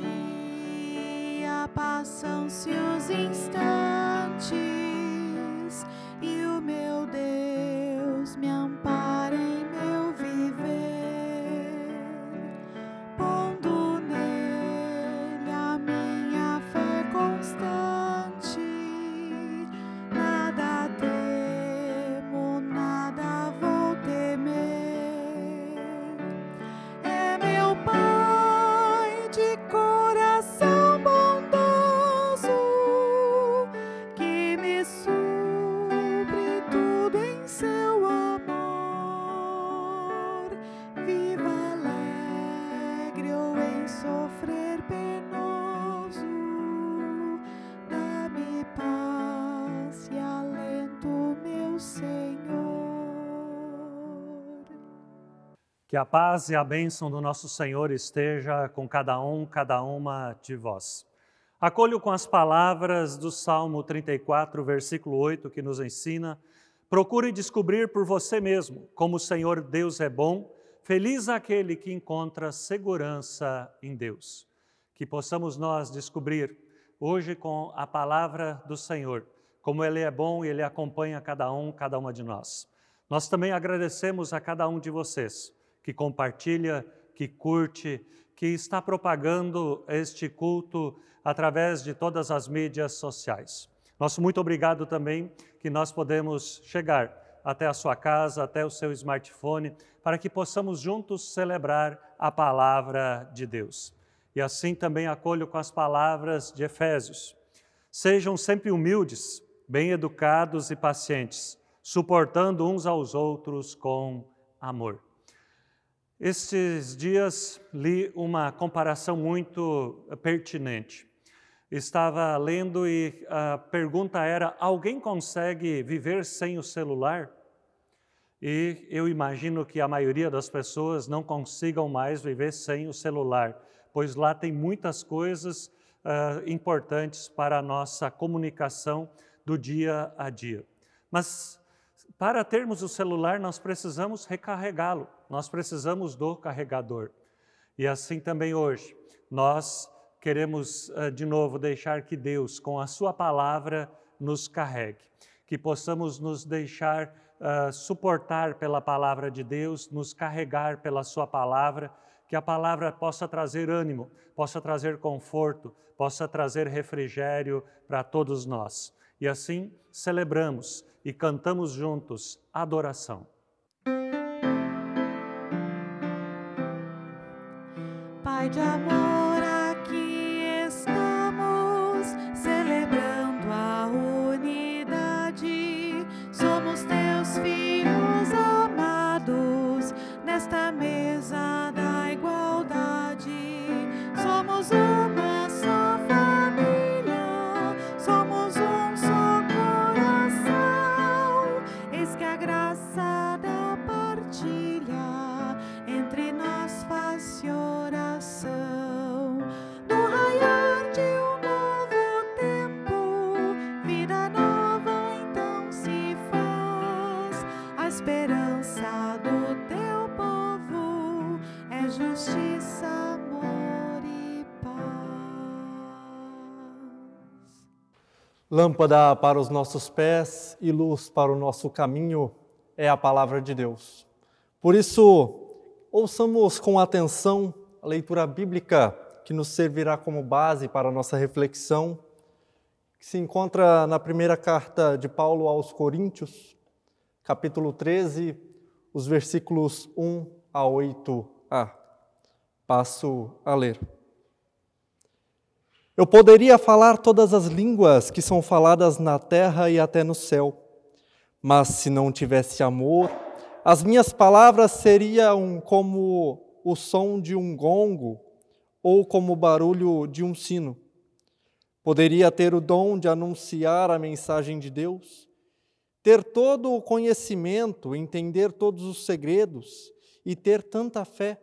dia passam-se os instantes e o meu Deus Que a paz e a bênção do nosso Senhor esteja com cada um, cada uma de vós. Acolho com as palavras do Salmo 34, versículo 8, que nos ensina: Procure descobrir por você mesmo como o Senhor Deus é bom, feliz aquele que encontra segurança em Deus. Que possamos nós descobrir hoje com a palavra do Senhor, como Ele é bom e Ele acompanha cada um, cada uma de nós. Nós também agradecemos a cada um de vocês que compartilha, que curte, que está propagando este culto através de todas as mídias sociais. Nosso muito obrigado também que nós podemos chegar até a sua casa, até o seu smartphone, para que possamos juntos celebrar a palavra de Deus. E assim também acolho com as palavras de Efésios. Sejam sempre humildes, bem educados e pacientes, suportando uns aos outros com amor. Estes dias li uma comparação muito pertinente. Estava lendo e a pergunta era: alguém consegue viver sem o celular? E eu imagino que a maioria das pessoas não consigam mais viver sem o celular, pois lá tem muitas coisas uh, importantes para a nossa comunicação do dia a dia. Mas para termos o celular, nós precisamos recarregá-lo, nós precisamos do carregador. E assim também hoje, nós queremos uh, de novo deixar que Deus, com a Sua palavra, nos carregue, que possamos nos deixar uh, suportar pela palavra de Deus, nos carregar pela Sua palavra, que a palavra possa trazer ânimo, possa trazer conforto, possa trazer refrigério para todos nós. E assim celebramos e cantamos juntos adoração. Pai de Lâmpada para os nossos pés e luz para o nosso caminho é a palavra de Deus. Por isso, ouçamos com atenção a leitura bíblica que nos servirá como base para a nossa reflexão, que se encontra na primeira carta de Paulo aos Coríntios, capítulo 13, os versículos 1 a 8a. Passo a ler. Eu poderia falar todas as línguas que são faladas na terra e até no céu, mas se não tivesse amor, as minhas palavras seriam como o som de um gongo ou como o barulho de um sino. Poderia ter o dom de anunciar a mensagem de Deus, ter todo o conhecimento, entender todos os segredos e ter tanta fé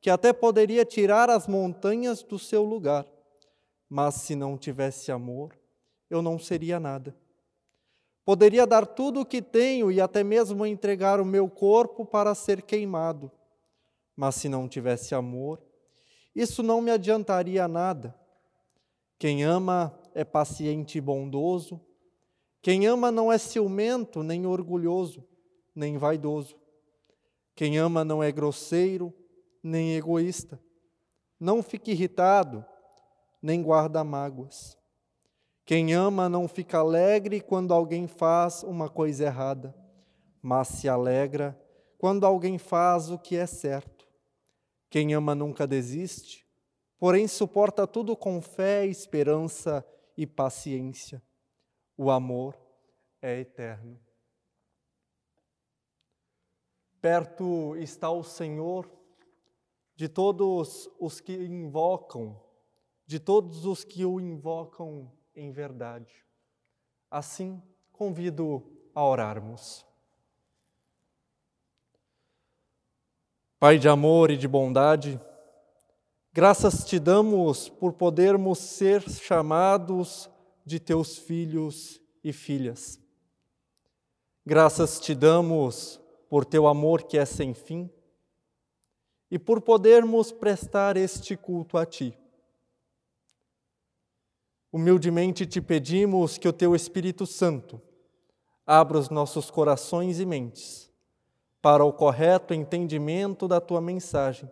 que até poderia tirar as montanhas do seu lugar. Mas se não tivesse amor, eu não seria nada. Poderia dar tudo o que tenho e até mesmo entregar o meu corpo para ser queimado. Mas se não tivesse amor, isso não me adiantaria nada. Quem ama é paciente e bondoso. Quem ama não é ciumento, nem orgulhoso, nem vaidoso. Quem ama não é grosseiro, nem egoísta. Não fique irritado, nem guarda mágoas. Quem ama não fica alegre quando alguém faz uma coisa errada, mas se alegra quando alguém faz o que é certo. Quem ama nunca desiste, porém suporta tudo com fé, esperança e paciência. O amor é eterno. Perto está o Senhor de todos os que invocam, de todos os que o invocam em verdade. Assim, convido a orarmos. Pai de amor e de bondade, graças te damos por podermos ser chamados de teus filhos e filhas. Graças te damos por teu amor que é sem fim e por podermos prestar este culto a ti. Humildemente te pedimos que o teu Espírito Santo abra os nossos corações e mentes para o correto entendimento da tua mensagem,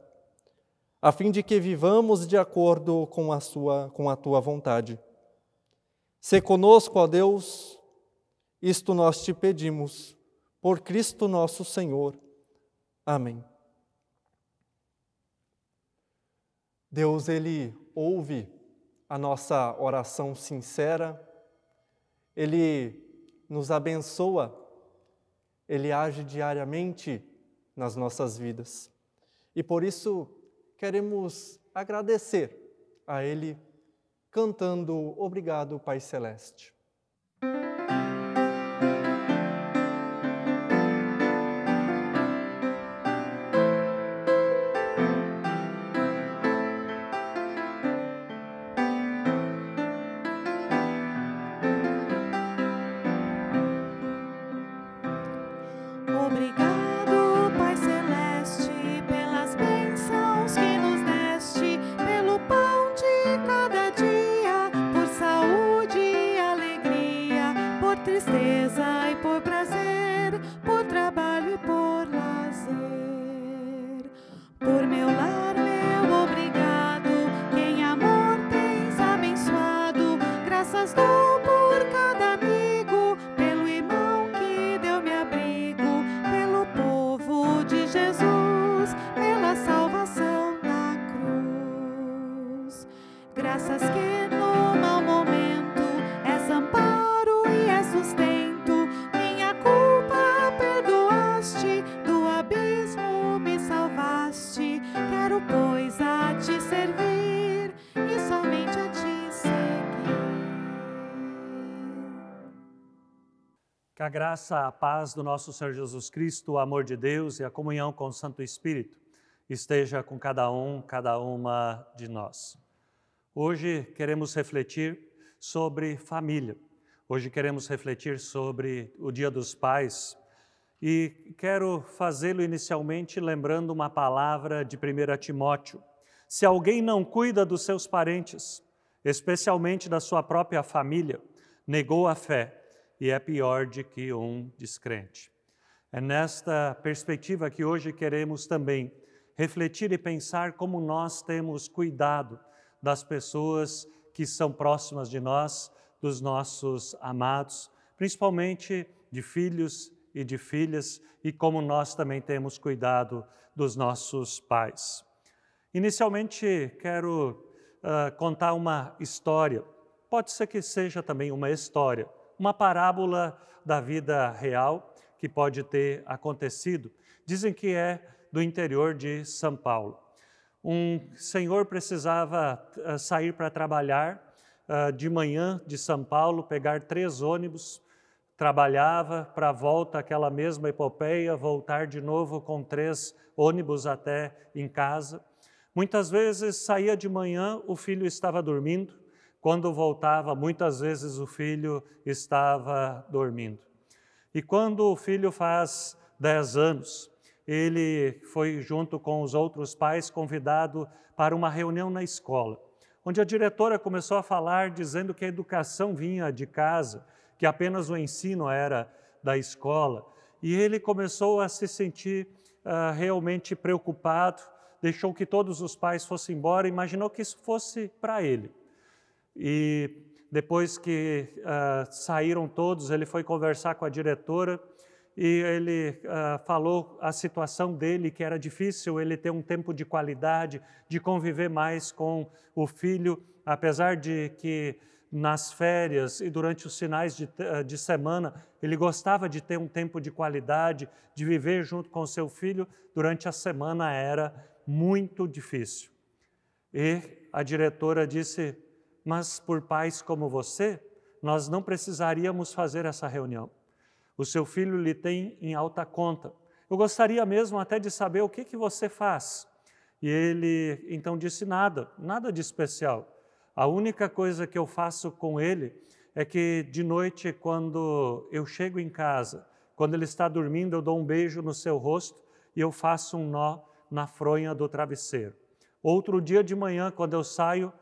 a fim de que vivamos de acordo com a, sua, com a tua vontade. Se conosco, ó Deus, isto nós te pedimos, por Cristo nosso Senhor. Amém. Deus, Ele ouve a nossa oração sincera, Ele nos abençoa, Ele age diariamente nas nossas vidas. E por isso queremos agradecer a Ele cantando Obrigado, Pai Celeste. Que a graça, a paz do nosso Senhor Jesus Cristo, o amor de Deus e a comunhão com o Santo Espírito esteja com cada um, cada uma de nós. Hoje queremos refletir sobre família. Hoje queremos refletir sobre o Dia dos Pais e quero fazê-lo inicialmente lembrando uma palavra de 1 Timóteo. Se alguém não cuida dos seus parentes, especialmente da sua própria família, negou a fé e é pior de que um descrente. É nesta perspectiva que hoje queremos também refletir e pensar como nós temos cuidado das pessoas que são próximas de nós, dos nossos amados, principalmente de filhos e de filhas, e como nós também temos cuidado dos nossos pais. Inicialmente, quero uh, contar uma história. Pode ser que seja também uma história, uma parábola da vida real que pode ter acontecido. Dizem que é do interior de São Paulo. Um senhor precisava uh, sair para trabalhar uh, de manhã de São Paulo, pegar três ônibus, trabalhava para volta aquela mesma epopeia, voltar de novo com três ônibus até em casa. Muitas vezes saía de manhã, o filho estava dormindo, quando voltava, muitas vezes o filho estava dormindo. E quando o filho faz 10 anos, ele foi, junto com os outros pais, convidado para uma reunião na escola, onde a diretora começou a falar dizendo que a educação vinha de casa, que apenas o ensino era da escola. E ele começou a se sentir uh, realmente preocupado, deixou que todos os pais fossem embora, imaginou que isso fosse para ele. E depois que uh, saíram todos, ele foi conversar com a diretora e ele uh, falou a situação dele, que era difícil ele ter um tempo de qualidade, de conviver mais com o filho, apesar de que nas férias e durante os finais de, uh, de semana ele gostava de ter um tempo de qualidade, de viver junto com seu filho, durante a semana era muito difícil. E a diretora disse: Mas por pais como você, nós não precisaríamos fazer essa reunião o seu filho lhe tem em alta conta. Eu gostaria mesmo até de saber o que, que você faz. E ele então disse: nada, nada de especial. A única coisa que eu faço com ele é que de noite, quando eu chego em casa, quando ele está dormindo, eu dou um beijo no seu rosto e eu faço um nó na fronha do travesseiro. Outro dia de manhã, quando eu saio,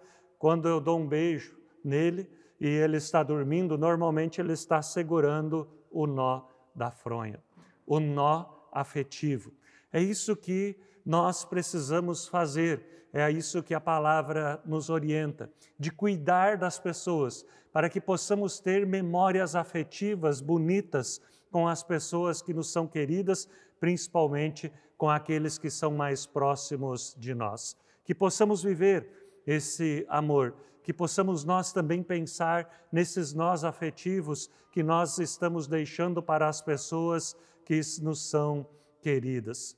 quando eu dou um beijo nele e ele está dormindo, normalmente ele está segurando o nó da fronha, o nó afetivo. É isso que nós precisamos fazer, é isso que a palavra nos orienta, de cuidar das pessoas, para que possamos ter memórias afetivas bonitas com as pessoas que nos são queridas, principalmente com aqueles que são mais próximos de nós. Que possamos viver esse amor que possamos nós também pensar nesses nós afetivos que nós estamos deixando para as pessoas que nos são queridas.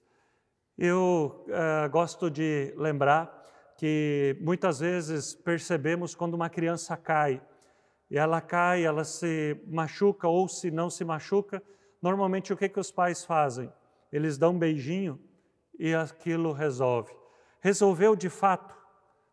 Eu uh, gosto de lembrar que muitas vezes percebemos quando uma criança cai, e ela cai, ela se machuca ou se não se machuca, normalmente o que, que os pais fazem? Eles dão um beijinho e aquilo resolve. Resolveu de fato,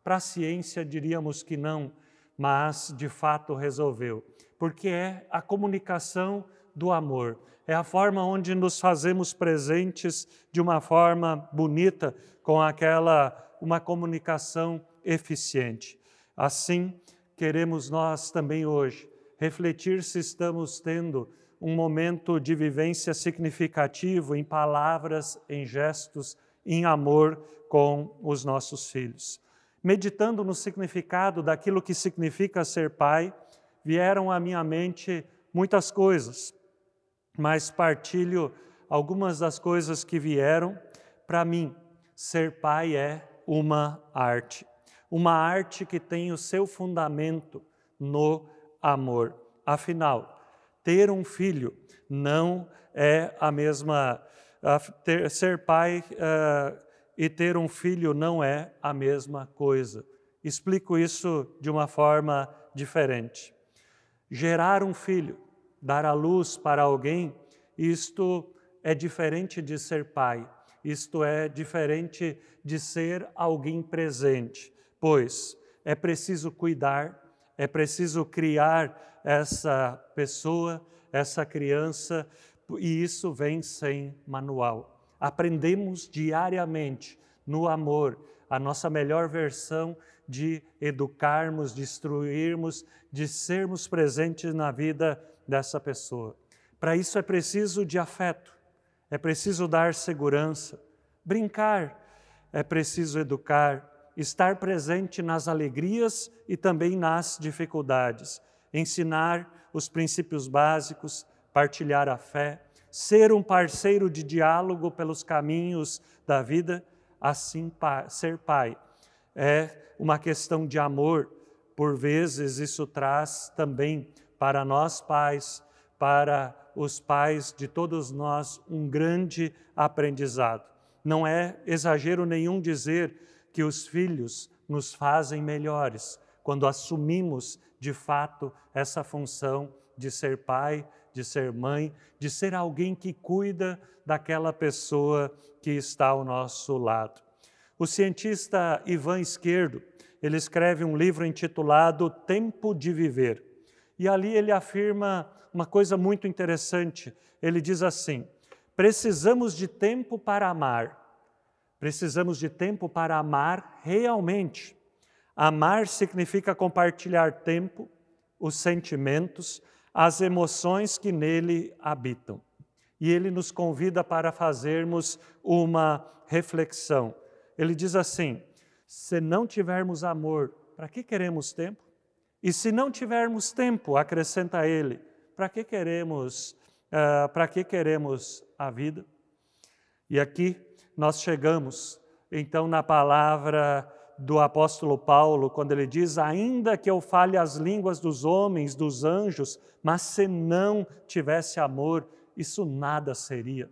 para a ciência diríamos que não, mas de fato resolveu, porque é a comunicação do amor, é a forma onde nos fazemos presentes de uma forma bonita, com aquela uma comunicação eficiente. Assim, queremos nós também hoje refletir se estamos tendo um momento de vivência significativo em palavras, em gestos, em amor com os nossos filhos meditando no significado daquilo que significa ser pai, vieram à minha mente muitas coisas, mas partilho algumas das coisas que vieram. Para mim, ser pai é uma arte, uma arte que tem o seu fundamento no amor. Afinal, ter um filho não é a mesma. ter, ser pai uh, e ter um filho não é a mesma coisa. Explico isso de uma forma diferente. Gerar um filho, dar a luz para alguém, isto é diferente de ser pai, isto é diferente de ser alguém presente, pois é preciso cuidar, é preciso criar essa pessoa, essa criança, e isso vem sem manual aprendemos diariamente no amor a nossa melhor versão de educarmos, de instruirmos, de sermos presentes na vida dessa pessoa. Para isso é preciso de afeto, é preciso dar segurança, brincar, é preciso educar, estar presente nas alegrias e também nas dificuldades, ensinar os princípios básicos, partilhar a fé, ser um parceiro de diálogo pelos caminhos da vida, assim ser pai. É uma questão de amor, por vezes isso traz também para nós pais, para os pais de todos nós, um grande aprendizado. Não é exagero nenhum dizer que os filhos nos fazem melhores quando assumimos de fato essa função de ser pai, de ser mãe, de ser alguém que cuida daquela pessoa que está ao nosso lado. O cientista Ivan Esquerdo, ele escreve um livro intitulado Tempo de Viver. E ali ele afirma uma coisa muito interessante. Ele diz assim: precisamos de tempo para amar. Precisamos de tempo para amar realmente. Amar significa compartilhar tempo, os sentimentos, as emoções que nele habitam. E ele nos convida para fazermos uma reflexão. Ele diz assim: se não tivermos amor, para que queremos tempo? E se não tivermos tempo, acrescenta ele, para que queremos, uh, para que queremos a vida? E aqui nós chegamos então na palavra do apóstolo Paulo, quando ele diz: Ainda que eu fale as línguas dos homens, dos anjos, mas se não tivesse amor, isso nada seria.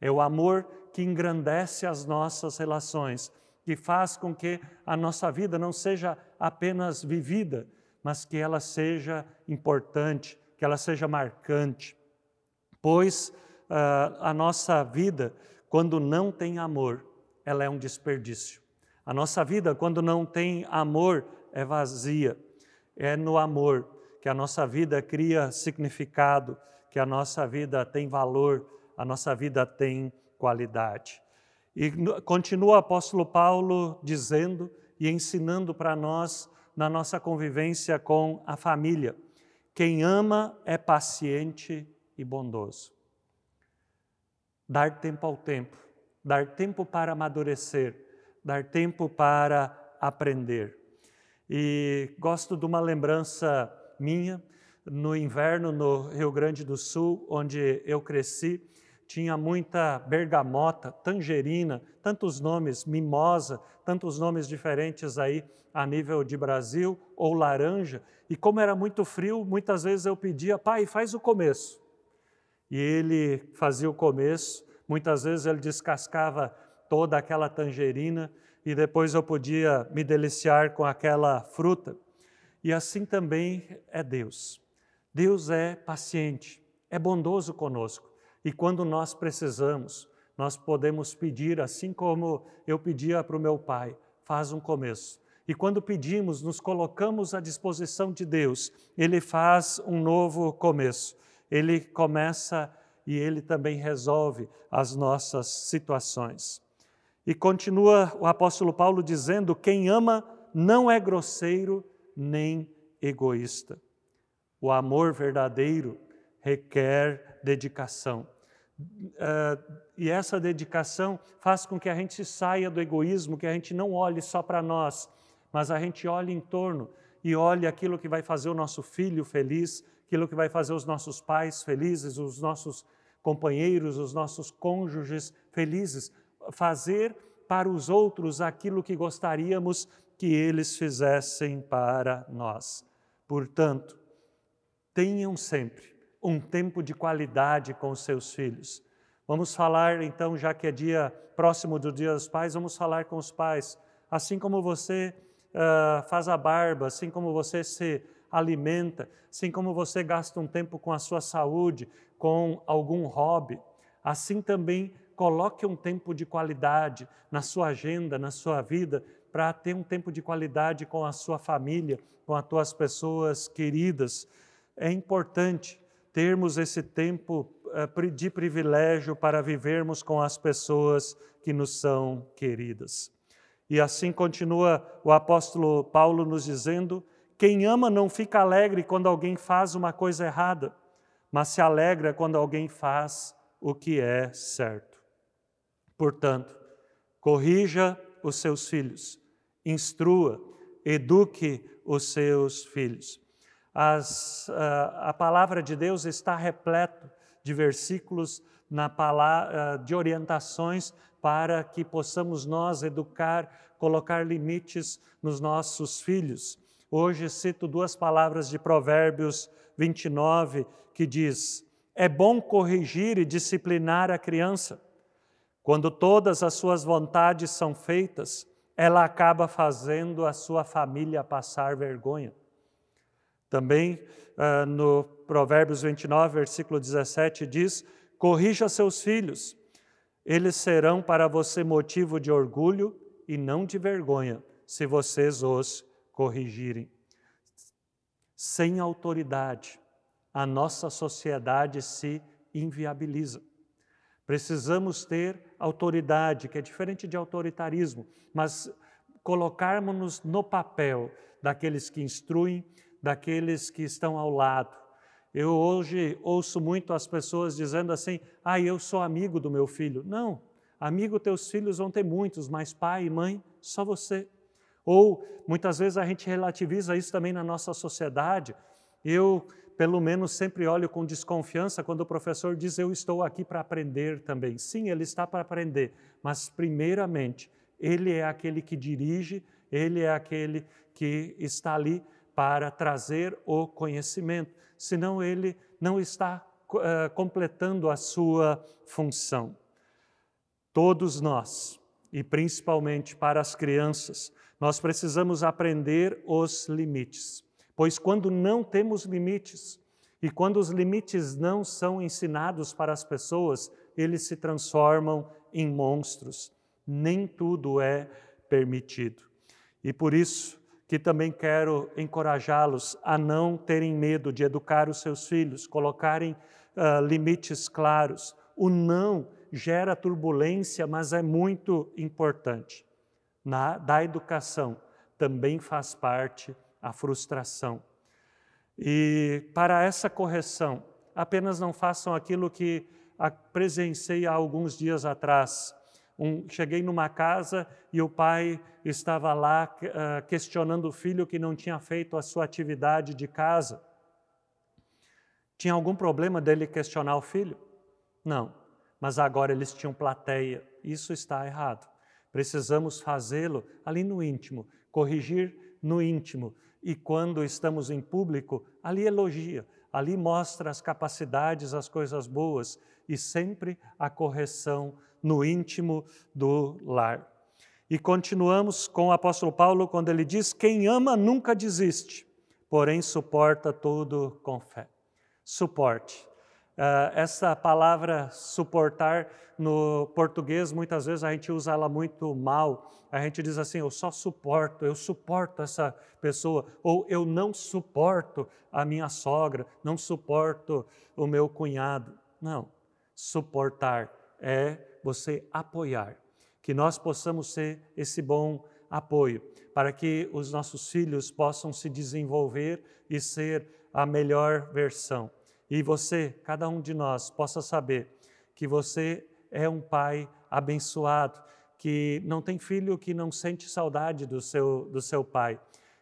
É o amor que engrandece as nossas relações, que faz com que a nossa vida não seja apenas vivida, mas que ela seja importante, que ela seja marcante. Pois uh, a nossa vida, quando não tem amor, ela é um desperdício. A nossa vida, quando não tem amor, é vazia. É no amor que a nossa vida cria significado, que a nossa vida tem valor, a nossa vida tem qualidade. E continua o apóstolo Paulo dizendo e ensinando para nós na nossa convivência com a família: quem ama é paciente e bondoso. Dar tempo ao tempo, dar tempo para amadurecer, dar tempo para aprender. E gosto de uma lembrança minha, no inverno no Rio Grande do Sul, onde eu cresci, tinha muita bergamota, tangerina, tantos nomes, mimosa, tantos nomes diferentes aí a nível de Brasil, ou laranja. E como era muito frio, muitas vezes eu pedia, pai, faz o começo. E ele fazia o começo, muitas vezes ele descascava toda aquela tangerina e depois eu podia me deliciar com aquela fruta. E assim também é Deus. Deus é paciente, é bondoso conosco. E quando nós precisamos, nós podemos pedir, assim como eu pedia para o meu pai, faz um começo. E quando pedimos, nos colocamos à disposição de Deus, Ele faz um novo começo. Ele começa e Ele também resolve as nossas situações. E continua o apóstolo Paulo dizendo: quem ama não é grosseiro nem egoísta. O amor verdadeiro requer dedicação. Uh, e essa dedicação faz com que a gente saia do egoísmo, que a gente não olhe só para nós, mas a gente olhe em torno e olhe aquilo que vai fazer o nosso filho feliz, aquilo que vai fazer os nossos pais felizes, os nossos companheiros, os nossos cônjuges felizes, fazer para os outros aquilo que gostaríamos que eles fizessem para nós. Portanto, tenham sempre um tempo de qualidade com os seus filhos. Vamos falar então, já que é dia próximo do Dia dos Pais, vamos falar com os pais. Assim como você uh, faz a barba, assim como você se alimenta, assim como você gasta um tempo com a sua saúde, com algum hobby, assim também coloque um tempo de qualidade na sua agenda, na sua vida, para ter um tempo de qualidade com a sua família, com as tuas pessoas queridas. É importante termos esse tempo eh, de privilégio para vivermos com as pessoas que nos são queridas. E assim continua o apóstolo Paulo nos dizendo: quem ama não fica alegre quando alguém faz uma coisa errada, mas se alegra quando alguém faz o que é certo. Portanto, corrija os seus filhos, instrua, eduque os seus filhos. As, a, a palavra de Deus está repleta de versículos na palavra, de orientações para que possamos nós educar, colocar limites nos nossos filhos. Hoje cito duas palavras de Provérbios 29 que diz: É bom corrigir e disciplinar a criança quando todas as suas vontades são feitas, ela acaba fazendo a sua família passar vergonha. Também uh, no Provérbios 29, versículo 17, diz: Corrija seus filhos, eles serão para você motivo de orgulho e não de vergonha, se vocês os corrigirem. Sem autoridade, a nossa sociedade se inviabiliza. Precisamos ter autoridade, que é diferente de autoritarismo, mas colocarmos-nos no papel daqueles que instruem, daqueles que estão ao lado. Eu hoje ouço muito as pessoas dizendo assim: ah, eu sou amigo do meu filho. Não, amigo teus filhos vão ter muitos, mas pai e mãe, só você. Ou muitas vezes a gente relativiza isso também na nossa sociedade. Eu pelo menos sempre olho com desconfiança quando o professor diz eu estou aqui para aprender também. Sim, ele está para aprender, mas primeiramente ele é aquele que dirige, ele é aquele que está ali para trazer o conhecimento. Senão ele não está uh, completando a sua função. Todos nós, e principalmente para as crianças, nós precisamos aprender os limites. Pois quando não temos limites, e quando os limites não são ensinados para as pessoas, eles se transformam em monstros. Nem tudo é permitido. E por isso que também quero encorajá-los a não terem medo de educar os seus filhos, colocarem uh, limites claros. O não gera turbulência, mas é muito importante. Na, da educação também faz parte a frustração. E para essa correção, apenas não façam aquilo que presenciei há alguns dias atrás. Um, cheguei numa casa e o pai estava lá uh, questionando o filho que não tinha feito a sua atividade de casa. Tinha algum problema dele questionar o filho? Não, mas agora eles tinham plateia. Isso está errado. Precisamos fazê-lo ali no íntimo, corrigir no íntimo, e quando estamos em público, ali elogia, ali mostra as capacidades, as coisas boas e sempre a correção no íntimo do lar. E continuamos com o apóstolo Paulo quando ele diz: Quem ama nunca desiste, porém suporta tudo com fé. Suporte. Uh, essa palavra suportar no português, muitas vezes a gente usa ela muito mal. A gente diz assim: eu só suporto, eu suporto essa pessoa, ou eu não suporto a minha sogra, não suporto o meu cunhado. Não. Suportar é você apoiar. Que nós possamos ser esse bom apoio, para que os nossos filhos possam se desenvolver e ser a melhor versão. E você, cada um de nós, possa saber que você é um pai abençoado, que não tem filho que não sente saudade do seu, do seu pai.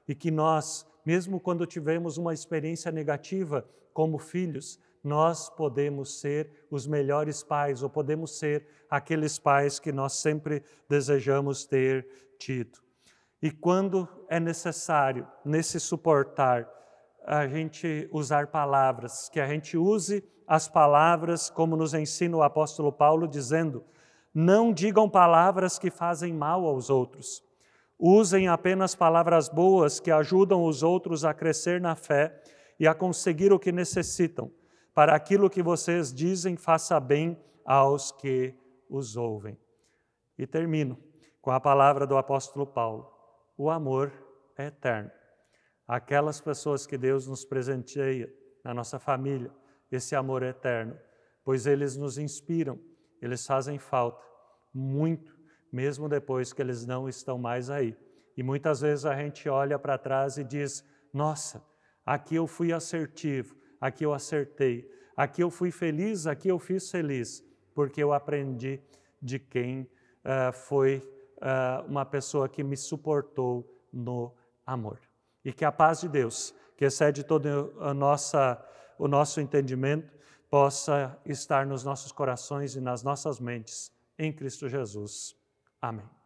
E que nós, mesmo quando tivemos uma experiência negativa como filhos, nós podemos ser os melhores pais, ou podemos ser aqueles pais que nós sempre desejamos ter tido. E quando é necessário, nesse suportar, a gente usar palavras, que a gente use as palavras como nos ensina o apóstolo Paulo, dizendo: não digam palavras que fazem mal aos outros. Usem apenas palavras boas que ajudam os outros a crescer na fé e a conseguir o que necessitam. Para aquilo que vocês dizem, faça bem aos que os ouvem. E termino com a palavra do apóstolo Paulo: o amor é eterno aquelas pessoas que Deus nos presenteia na nossa família, esse amor eterno, pois eles nos inspiram, eles fazem falta muito, mesmo depois que eles não estão mais aí. E muitas vezes a gente olha para trás e diz: Nossa, aqui eu fui assertivo, aqui eu acertei, aqui eu fui feliz, aqui eu fiz feliz, porque eu aprendi de quem uh, foi uh, uma pessoa que me suportou no amor e que a paz de Deus, que excede todo a nossa, o nosso entendimento, possa estar nos nossos corações e nas nossas mentes, em Cristo Jesus. Amém.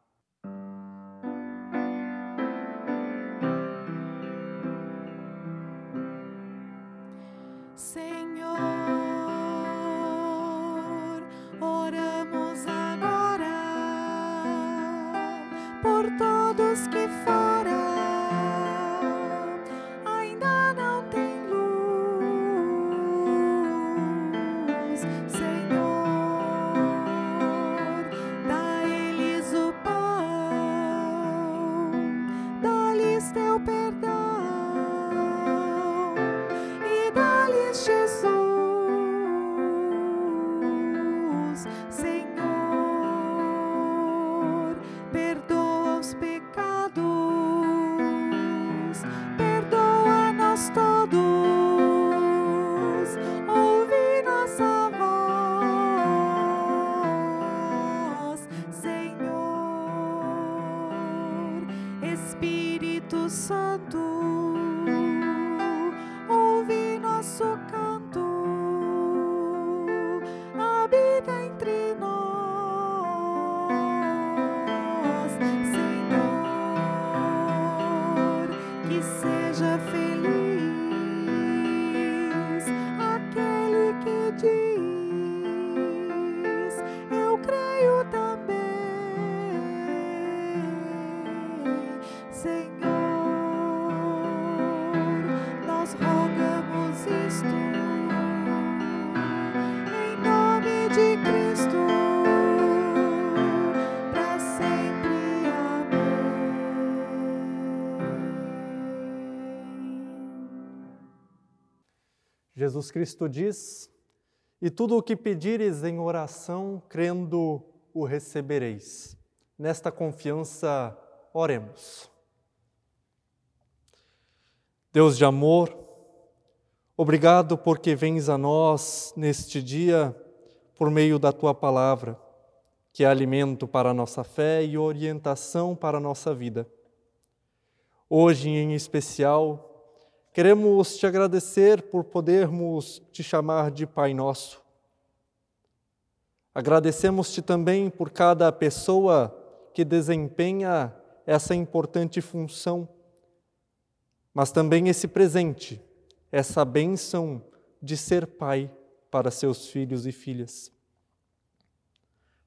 Jesus Cristo diz: E tudo o que pedires em oração, crendo, o recebereis. Nesta confiança, oremos. Deus de amor, obrigado porque vens a nós neste dia por meio da tua palavra, que é alimento para a nossa fé e orientação para a nossa vida. Hoje, em especial, Queremos te agradecer por podermos te chamar de Pai Nosso. Agradecemos-te também por cada pessoa que desempenha essa importante função, mas também esse presente, essa bênção de ser pai para seus filhos e filhas.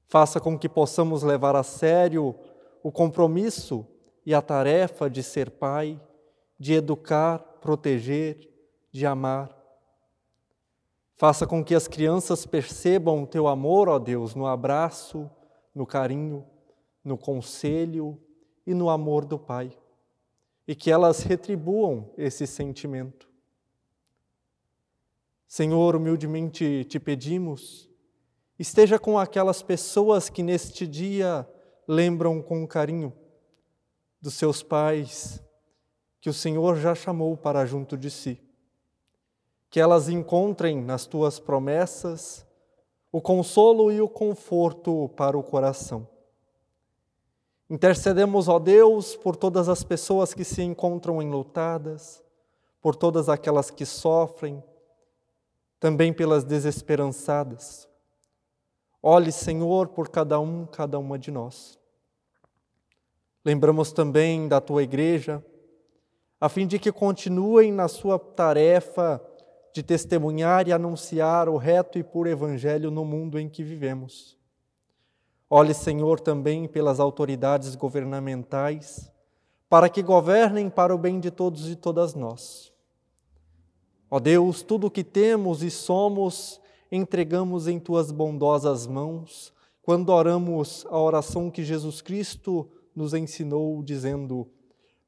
Faça com que possamos levar a sério o compromisso e a tarefa de ser pai, de educar, proteger, de amar. Faça com que as crianças percebam o teu amor, ó Deus, no abraço, no carinho, no conselho e no amor do Pai. E que elas retribuam esse sentimento. Senhor, humildemente te pedimos, esteja com aquelas pessoas que neste dia lembram com carinho dos seus pais, que o Senhor já chamou para junto de si. Que elas encontrem nas tuas promessas o consolo e o conforto para o coração. Intercedemos, ó Deus, por todas as pessoas que se encontram enlutadas, por todas aquelas que sofrem, também pelas desesperançadas. Olhe, Senhor, por cada um, cada uma de nós. Lembramos também da tua igreja, a fim de que continuem na sua tarefa de testemunhar e anunciar o reto e puro Evangelho no mundo em que vivemos. Olhe, Senhor, também pelas autoridades governamentais, para que governem para o bem de todos e todas nós. Ó Deus, tudo o que temos e somos, entregamos em tuas bondosas mãos, quando oramos a oração que Jesus Cristo nos ensinou, dizendo: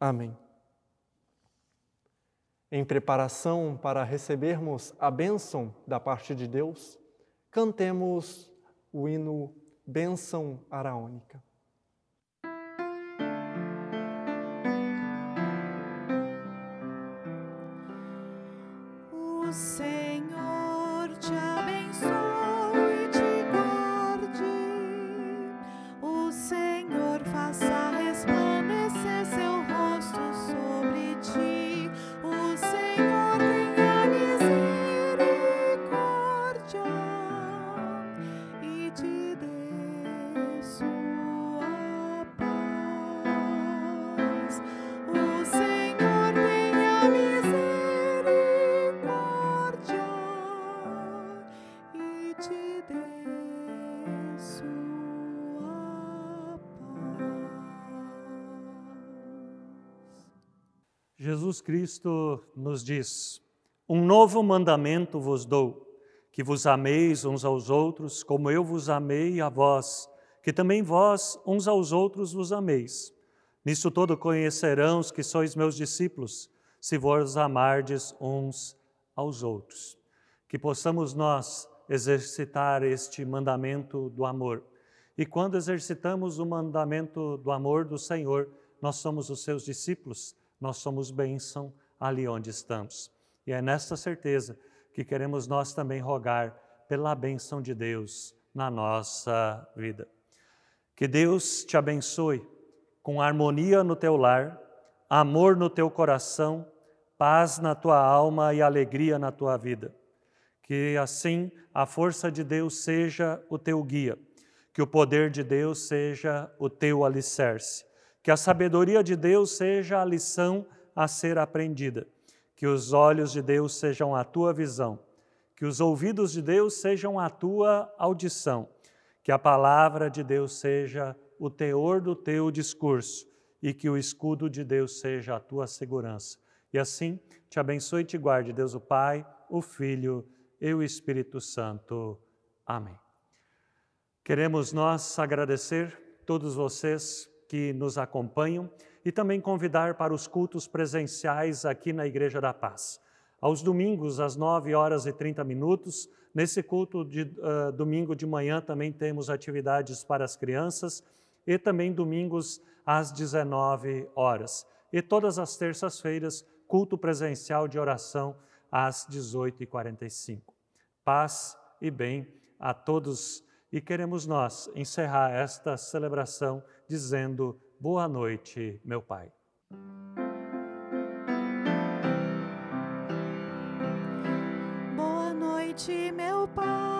Amém. Em preparação para recebermos a bênção da parte de Deus, cantemos o hino Bênção Araônica. O Jesus Cristo nos diz: Um novo mandamento vos dou, que vos ameis uns aos outros, como eu vos amei a vós, que também vós uns aos outros vos ameis. Nisso todo conhecerão os que sois meus discípulos, se vos amardes uns aos outros. Que possamos nós exercitar este mandamento do amor. E quando exercitamos o mandamento do amor do Senhor, nós somos os seus discípulos nós somos bênção ali onde estamos. E é nesta certeza que queremos nós também rogar pela bênção de Deus na nossa vida. Que Deus te abençoe com harmonia no teu lar, amor no teu coração, paz na tua alma e alegria na tua vida. Que assim a força de Deus seja o teu guia, que o poder de Deus seja o teu alicerce que a sabedoria de Deus seja a lição a ser aprendida. Que os olhos de Deus sejam a tua visão, que os ouvidos de Deus sejam a tua audição, que a palavra de Deus seja o teor do teu discurso e que o escudo de Deus seja a tua segurança. E assim te abençoe e te guarde, Deus o Pai, o Filho e o Espírito Santo. Amém. Queremos nós agradecer todos vocês que nos acompanham e também convidar para os cultos presenciais aqui na Igreja da Paz. Aos domingos, às 9 horas e 30 minutos, nesse culto de uh, domingo de manhã também temos atividades para as crianças e também domingos às 19 horas. E todas as terças-feiras, culto presencial de oração às 18h45. Paz e bem a todos e queremos nós encerrar esta celebração dizendo boa noite, meu Pai. Boa noite, meu Pai.